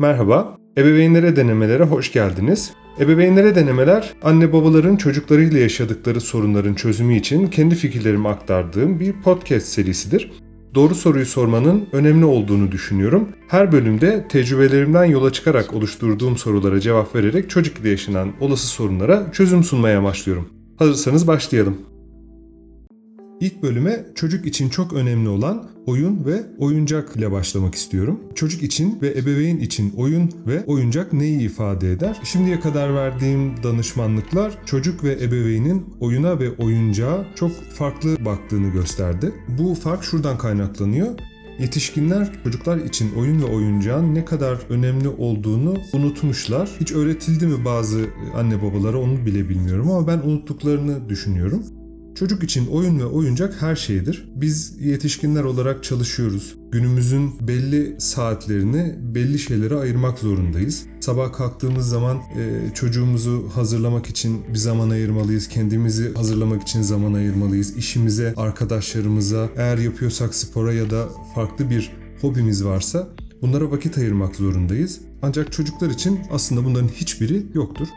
Merhaba, Ebeveynlere Denemelere hoş geldiniz. Ebeveynlere Denemeler, anne babaların çocuklarıyla yaşadıkları sorunların çözümü için kendi fikirlerimi aktardığım bir podcast serisidir. Doğru soruyu sormanın önemli olduğunu düşünüyorum. Her bölümde tecrübelerimden yola çıkarak oluşturduğum sorulara cevap vererek çocuk ile yaşanan olası sorunlara çözüm sunmaya amaçlıyorum. Hazırsanız başlayalım. İlk bölüme çocuk için çok önemli olan oyun ve oyuncak ile başlamak istiyorum. Çocuk için ve ebeveyn için oyun ve oyuncak neyi ifade eder? Şimdiye kadar verdiğim danışmanlıklar çocuk ve ebeveynin oyuna ve oyuncağa çok farklı baktığını gösterdi. Bu fark şuradan kaynaklanıyor. Yetişkinler çocuklar için oyun ve oyuncağın ne kadar önemli olduğunu unutmuşlar. Hiç öğretildi mi bazı anne babalara onu bile bilmiyorum ama ben unuttuklarını düşünüyorum. Çocuk için oyun ve oyuncak her şeydir. Biz yetişkinler olarak çalışıyoruz. Günümüzün belli saatlerini belli şeylere ayırmak zorundayız. Sabah kalktığımız zaman e, çocuğumuzu hazırlamak için bir zaman ayırmalıyız. Kendimizi hazırlamak için zaman ayırmalıyız. İşimize, arkadaşlarımıza, eğer yapıyorsak spora ya da farklı bir hobimiz varsa bunlara vakit ayırmak zorundayız. Ancak çocuklar için aslında bunların hiçbiri yoktur.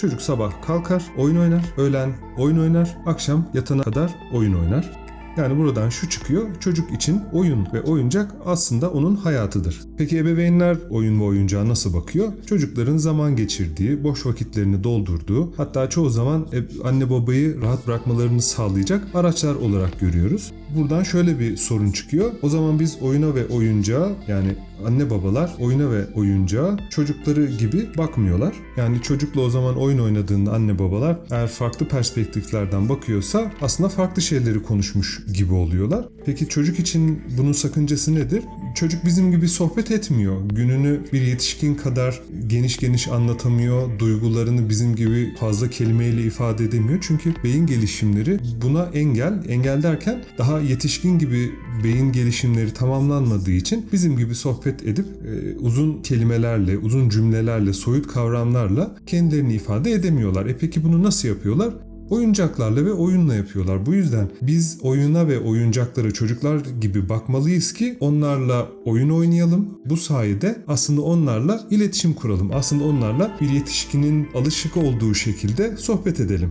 Çocuk sabah kalkar, oyun oynar, öğlen oyun oynar, akşam yatana kadar oyun oynar. Yani buradan şu çıkıyor, çocuk için oyun ve oyuncak aslında onun hayatıdır. Peki ebeveynler oyun ve oyuncağa nasıl bakıyor? Çocukların zaman geçirdiği, boş vakitlerini doldurduğu, hatta çoğu zaman anne babayı rahat bırakmalarını sağlayacak araçlar olarak görüyoruz. Buradan şöyle bir sorun çıkıyor. O zaman biz oyuna ve oyuncağa yani anne babalar oyuna ve oyuncağa çocukları gibi bakmıyorlar. Yani çocukla o zaman oyun oynadığında anne babalar eğer farklı perspektiflerden bakıyorsa aslında farklı şeyleri konuşmuş gibi oluyorlar. Peki çocuk için bunun sakıncası nedir? Çocuk bizim gibi sohbet etmiyor. Gününü bir yetişkin kadar geniş geniş anlatamıyor. Duygularını bizim gibi fazla kelimeyle ifade edemiyor. Çünkü beyin gelişimleri buna engel. Engel derken daha yetişkin gibi beyin gelişimleri tamamlanmadığı için bizim gibi sohbet edip e, uzun kelimelerle, uzun cümlelerle, soyut kavramlarla kendilerini ifade edemiyorlar. E peki bunu nasıl yapıyorlar? Oyuncaklarla ve oyunla yapıyorlar. Bu yüzden biz oyuna ve oyuncaklara çocuklar gibi bakmalıyız ki onlarla oyun oynayalım. Bu sayede aslında onlarla iletişim kuralım. Aslında onlarla bir yetişkinin alışık olduğu şekilde sohbet edelim.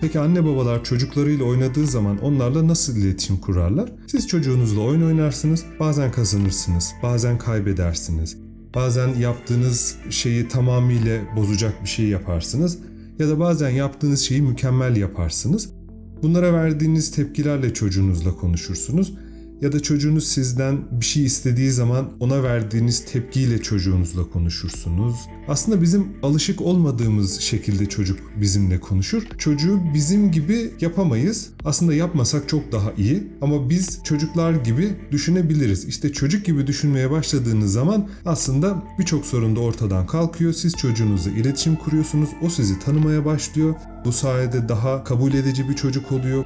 Peki anne babalar çocuklarıyla oynadığı zaman onlarla nasıl iletişim kurarlar? Siz çocuğunuzla oyun oynarsınız, bazen kazanırsınız, bazen kaybedersiniz. Bazen yaptığınız şeyi tamamıyla bozacak bir şey yaparsınız ya da bazen yaptığınız şeyi mükemmel yaparsınız. Bunlara verdiğiniz tepkilerle çocuğunuzla konuşursunuz ya da çocuğunuz sizden bir şey istediği zaman ona verdiğiniz tepkiyle çocuğunuzla konuşursunuz. Aslında bizim alışık olmadığımız şekilde çocuk bizimle konuşur. Çocuğu bizim gibi yapamayız. Aslında yapmasak çok daha iyi ama biz çocuklar gibi düşünebiliriz. İşte çocuk gibi düşünmeye başladığınız zaman aslında birçok sorun da ortadan kalkıyor. Siz çocuğunuzla iletişim kuruyorsunuz. O sizi tanımaya başlıyor. Bu sayede daha kabul edici bir çocuk oluyor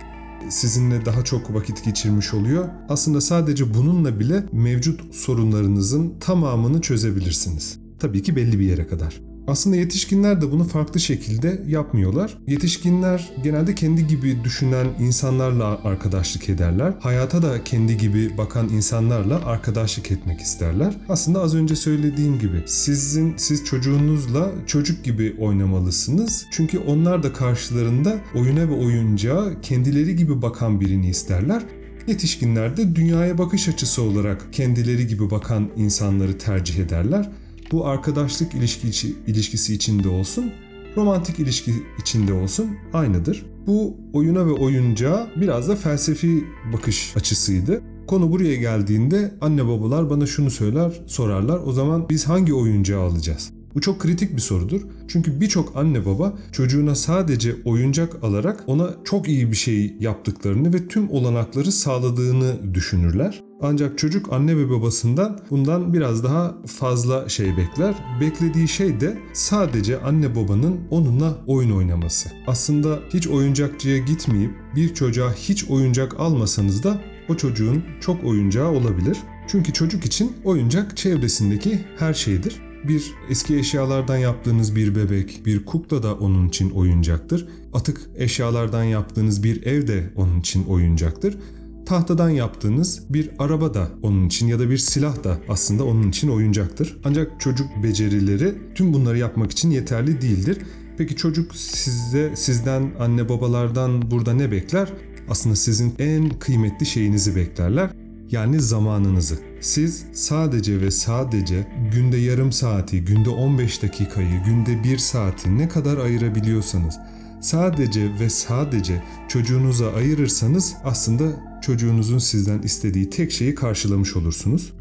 sizinle daha çok vakit geçirmiş oluyor. Aslında sadece bununla bile mevcut sorunlarınızın tamamını çözebilirsiniz. Tabii ki belli bir yere kadar. Aslında yetişkinler de bunu farklı şekilde yapmıyorlar. Yetişkinler genelde kendi gibi düşünen insanlarla arkadaşlık ederler. Hayata da kendi gibi bakan insanlarla arkadaşlık etmek isterler. Aslında az önce söylediğim gibi sizin siz çocuğunuzla çocuk gibi oynamalısınız. Çünkü onlar da karşılarında oyuna ve oyuncağa kendileri gibi bakan birini isterler. Yetişkinler de dünyaya bakış açısı olarak kendileri gibi bakan insanları tercih ederler bu arkadaşlık ilişki, ilişkisi içinde olsun, romantik ilişki içinde olsun aynıdır. Bu oyuna ve oyuncağa biraz da felsefi bakış açısıydı. Konu buraya geldiğinde anne babalar bana şunu söyler, sorarlar. O zaman biz hangi oyuncağı alacağız? Bu çok kritik bir sorudur. Çünkü birçok anne baba çocuğuna sadece oyuncak alarak ona çok iyi bir şey yaptıklarını ve tüm olanakları sağladığını düşünürler. Ancak çocuk anne ve babasından bundan biraz daha fazla şey bekler. Beklediği şey de sadece anne babanın onunla oyun oynaması. Aslında hiç oyuncakçıya gitmeyip bir çocuğa hiç oyuncak almasanız da o çocuğun çok oyuncağı olabilir. Çünkü çocuk için oyuncak çevresindeki her şeydir. Bir eski eşyalardan yaptığınız bir bebek, bir kukla da onun için oyuncaktır. Atık eşyalardan yaptığınız bir ev de onun için oyuncaktır. tahtadan yaptığınız bir araba da onun için ya da bir silah da aslında onun için oyuncaktır. Ancak çocuk becerileri tüm bunları yapmak için yeterli değildir. Peki çocuk size sizden anne babalardan burada ne bekler? Aslında sizin en kıymetli şeyinizi beklerler. Yani zamanınızı. Siz sadece ve sadece günde yarım saati, günde 15 dakikayı, günde 1 saati ne kadar ayırabiliyorsanız sadece ve sadece çocuğunuza ayırırsanız aslında çocuğunuzun sizden istediği tek şeyi karşılamış olursunuz.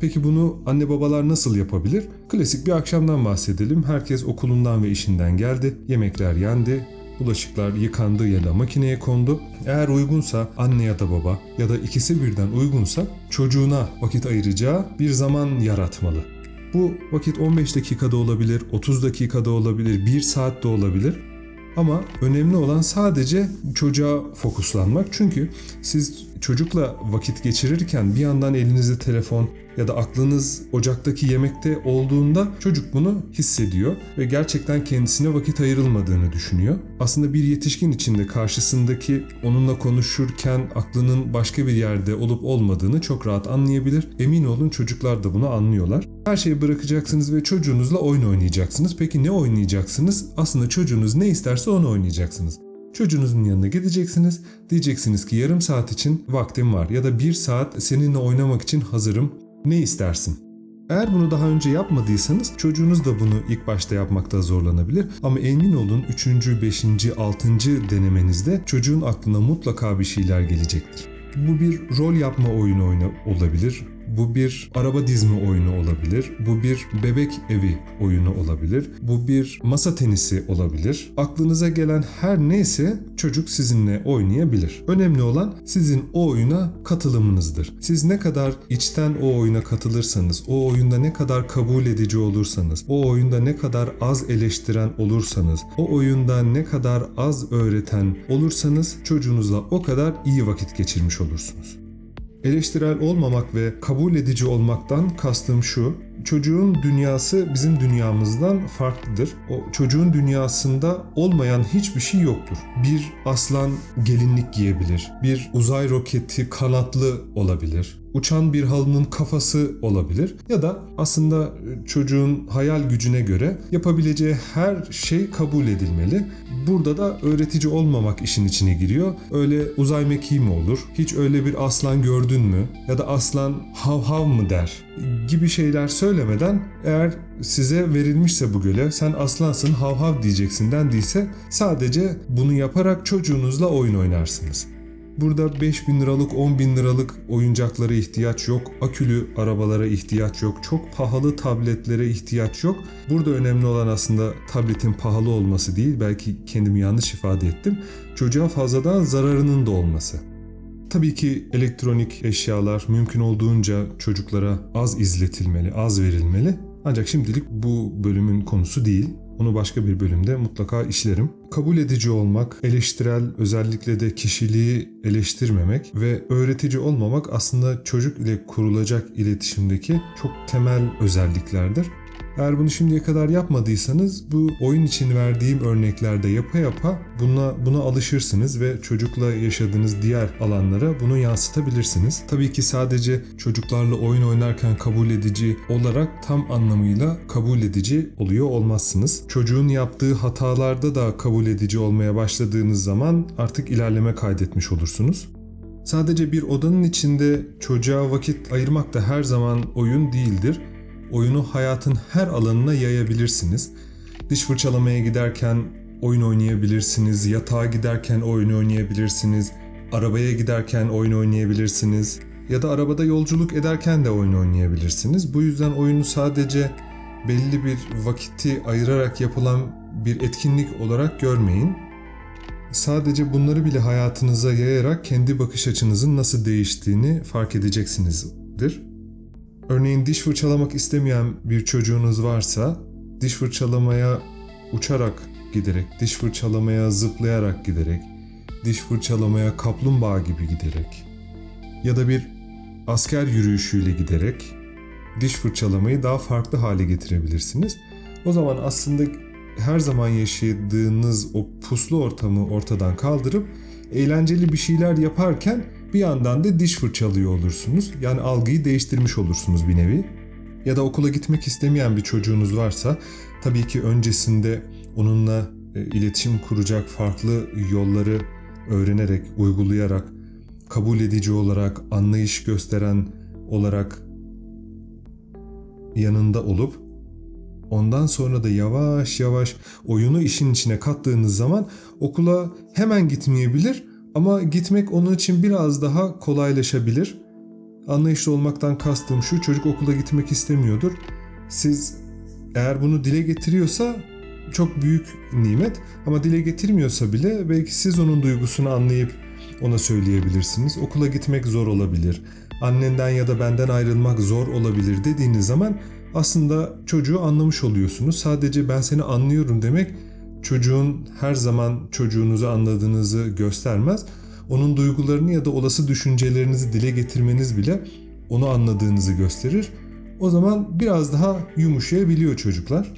Peki bunu anne babalar nasıl yapabilir? Klasik bir akşamdan bahsedelim. Herkes okulundan ve işinden geldi. Yemekler yendi. Bulaşıklar yıkandı ya da makineye kondu. Eğer uygunsa anne ya da baba ya da ikisi birden uygunsa çocuğuna vakit ayıracağı bir zaman yaratmalı. Bu vakit 15 dakikada olabilir, 30 dakikada olabilir, 1 saatte olabilir. Ama önemli olan sadece çocuğa fokuslanmak. Çünkü siz çocukla vakit geçirirken bir yandan elinizde telefon ya da aklınız ocaktaki yemekte olduğunda çocuk bunu hissediyor ve gerçekten kendisine vakit ayrılmadığını düşünüyor. Aslında bir yetişkin içinde karşısındaki onunla konuşurken aklının başka bir yerde olup olmadığını çok rahat anlayabilir. Emin olun çocuklar da bunu anlıyorlar. Her şeyi bırakacaksınız ve çocuğunuzla oyun oynayacaksınız. Peki ne oynayacaksınız? Aslında çocuğunuz ne isterse onu oynayacaksınız. Çocuğunuzun yanına gideceksiniz. Diyeceksiniz ki yarım saat için vaktim var ya da bir saat seninle oynamak için hazırım. Ne istersin? Eğer bunu daha önce yapmadıysanız çocuğunuz da bunu ilk başta yapmakta zorlanabilir. Ama emin olun 3. 5. 6. denemenizde çocuğun aklına mutlaka bir şeyler gelecektir. Bu bir rol yapma oyunu oyunu olabilir. Bu bir araba dizme oyunu olabilir. Bu bir bebek evi oyunu olabilir. Bu bir masa tenisi olabilir. Aklınıza gelen her neyse çocuk sizinle oynayabilir. Önemli olan sizin o oyuna katılımınızdır. Siz ne kadar içten o oyuna katılırsanız, o oyunda ne kadar kabul edici olursanız, o oyunda ne kadar az eleştiren olursanız, o oyunda ne kadar az öğreten olursanız çocuğunuzla o kadar iyi vakit geçirmiş olursunuz. Eleştirel olmamak ve kabul edici olmaktan kastım şu. Çocuğun dünyası bizim dünyamızdan farklıdır. O çocuğun dünyasında olmayan hiçbir şey yoktur. Bir aslan gelinlik giyebilir. Bir uzay roketi kanatlı olabilir. Uçan bir halının kafası olabilir. Ya da aslında çocuğun hayal gücüne göre yapabileceği her şey kabul edilmeli. Burada da öğretici olmamak işin içine giriyor. Öyle uzay mekiği mi olur? Hiç öyle bir aslan gördün mü? Ya da aslan hav hav mı der? Gibi şeyler söylemeden eğer size verilmişse bu görev sen aslansın hav hav diyeceksin dendiyse sadece bunu yaparak çocuğunuzla oyun oynarsınız. Burada 5000 liralık 10 bin liralık oyuncaklara ihtiyaç yok. Akülü arabalara ihtiyaç yok. Çok pahalı tabletlere ihtiyaç yok. Burada önemli olan aslında tabletin pahalı olması değil. Belki kendimi yanlış ifade ettim. Çocuğa fazladan zararının da olması. Tabii ki elektronik eşyalar mümkün olduğunca çocuklara az izletilmeli, az verilmeli. Ancak şimdilik bu bölümün konusu değil. Onu başka bir bölümde mutlaka işlerim. Kabul edici olmak, eleştirel özellikle de kişiliği eleştirmemek ve öğretici olmamak aslında çocuk ile kurulacak iletişimdeki çok temel özelliklerdir. Eğer bunu şimdiye kadar yapmadıysanız bu oyun için verdiğim örneklerde yapa yapa buna buna alışırsınız ve çocukla yaşadığınız diğer alanlara bunu yansıtabilirsiniz. Tabii ki sadece çocuklarla oyun oynarken kabul edici olarak tam anlamıyla kabul edici oluyor olmazsınız. Çocuğun yaptığı hatalarda da kabul edici olmaya başladığınız zaman artık ilerleme kaydetmiş olursunuz. Sadece bir odanın içinde çocuğa vakit ayırmak da her zaman oyun değildir oyunu hayatın her alanına yayabilirsiniz. Diş fırçalamaya giderken oyun oynayabilirsiniz, yatağa giderken oyun oynayabilirsiniz, arabaya giderken oyun oynayabilirsiniz ya da arabada yolculuk ederken de oyun oynayabilirsiniz. Bu yüzden oyunu sadece belli bir vakiti ayırarak yapılan bir etkinlik olarak görmeyin. Sadece bunları bile hayatınıza yayarak kendi bakış açınızın nasıl değiştiğini fark edeceksinizdir. Örneğin diş fırçalamak istemeyen bir çocuğunuz varsa diş fırçalamaya uçarak giderek, diş fırçalamaya zıplayarak giderek, diş fırçalamaya kaplumbağa gibi giderek ya da bir asker yürüyüşüyle giderek diş fırçalamayı daha farklı hale getirebilirsiniz. O zaman aslında her zaman yaşadığınız o puslu ortamı ortadan kaldırıp eğlenceli bir şeyler yaparken bir yandan da diş fırçalıyor olursunuz. Yani algıyı değiştirmiş olursunuz bir nevi. Ya da okula gitmek istemeyen bir çocuğunuz varsa tabii ki öncesinde onunla e, iletişim kuracak farklı yolları öğrenerek, uygulayarak, kabul edici olarak, anlayış gösteren olarak yanında olup ondan sonra da yavaş yavaş oyunu işin içine kattığınız zaman okula hemen gitmeyebilir ama gitmek onun için biraz daha kolaylaşabilir. Anlayışlı olmaktan kastım şu çocuk okula gitmek istemiyordur. Siz eğer bunu dile getiriyorsa çok büyük nimet ama dile getirmiyorsa bile belki siz onun duygusunu anlayıp ona söyleyebilirsiniz. Okula gitmek zor olabilir. Annenden ya da benden ayrılmak zor olabilir dediğiniz zaman aslında çocuğu anlamış oluyorsunuz. Sadece ben seni anlıyorum demek çocuğun her zaman çocuğunuzu anladığınızı göstermez. Onun duygularını ya da olası düşüncelerinizi dile getirmeniz bile onu anladığınızı gösterir. O zaman biraz daha yumuşayabiliyor çocuklar.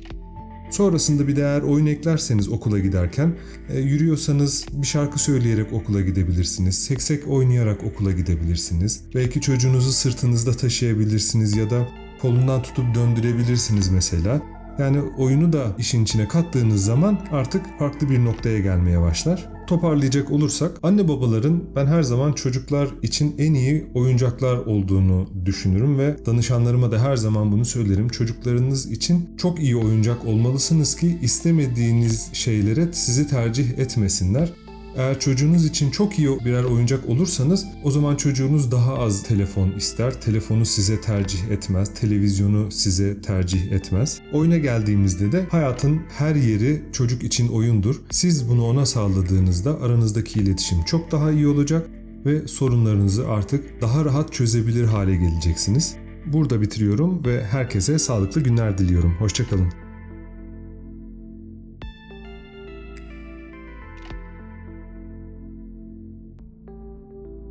Sonrasında bir de eğer oyun eklerseniz okula giderken e, yürüyorsanız bir şarkı söyleyerek okula gidebilirsiniz. Seksek oynayarak okula gidebilirsiniz. Belki çocuğunuzu sırtınızda taşıyabilirsiniz ya da kolundan tutup döndürebilirsiniz mesela. Yani oyunu da işin içine kattığınız zaman artık farklı bir noktaya gelmeye başlar. Toparlayacak olursak anne babaların ben her zaman çocuklar için en iyi oyuncaklar olduğunu düşünürüm ve danışanlarıma da her zaman bunu söylerim. Çocuklarınız için çok iyi oyuncak olmalısınız ki istemediğiniz şeylere sizi tercih etmesinler. Eğer çocuğunuz için çok iyi birer oyuncak olursanız o zaman çocuğunuz daha az telefon ister. Telefonu size tercih etmez. Televizyonu size tercih etmez. Oyuna geldiğimizde de hayatın her yeri çocuk için oyundur. Siz bunu ona sağladığınızda aranızdaki iletişim çok daha iyi olacak ve sorunlarınızı artık daha rahat çözebilir hale geleceksiniz. Burada bitiriyorum ve herkese sağlıklı günler diliyorum. Hoşçakalın.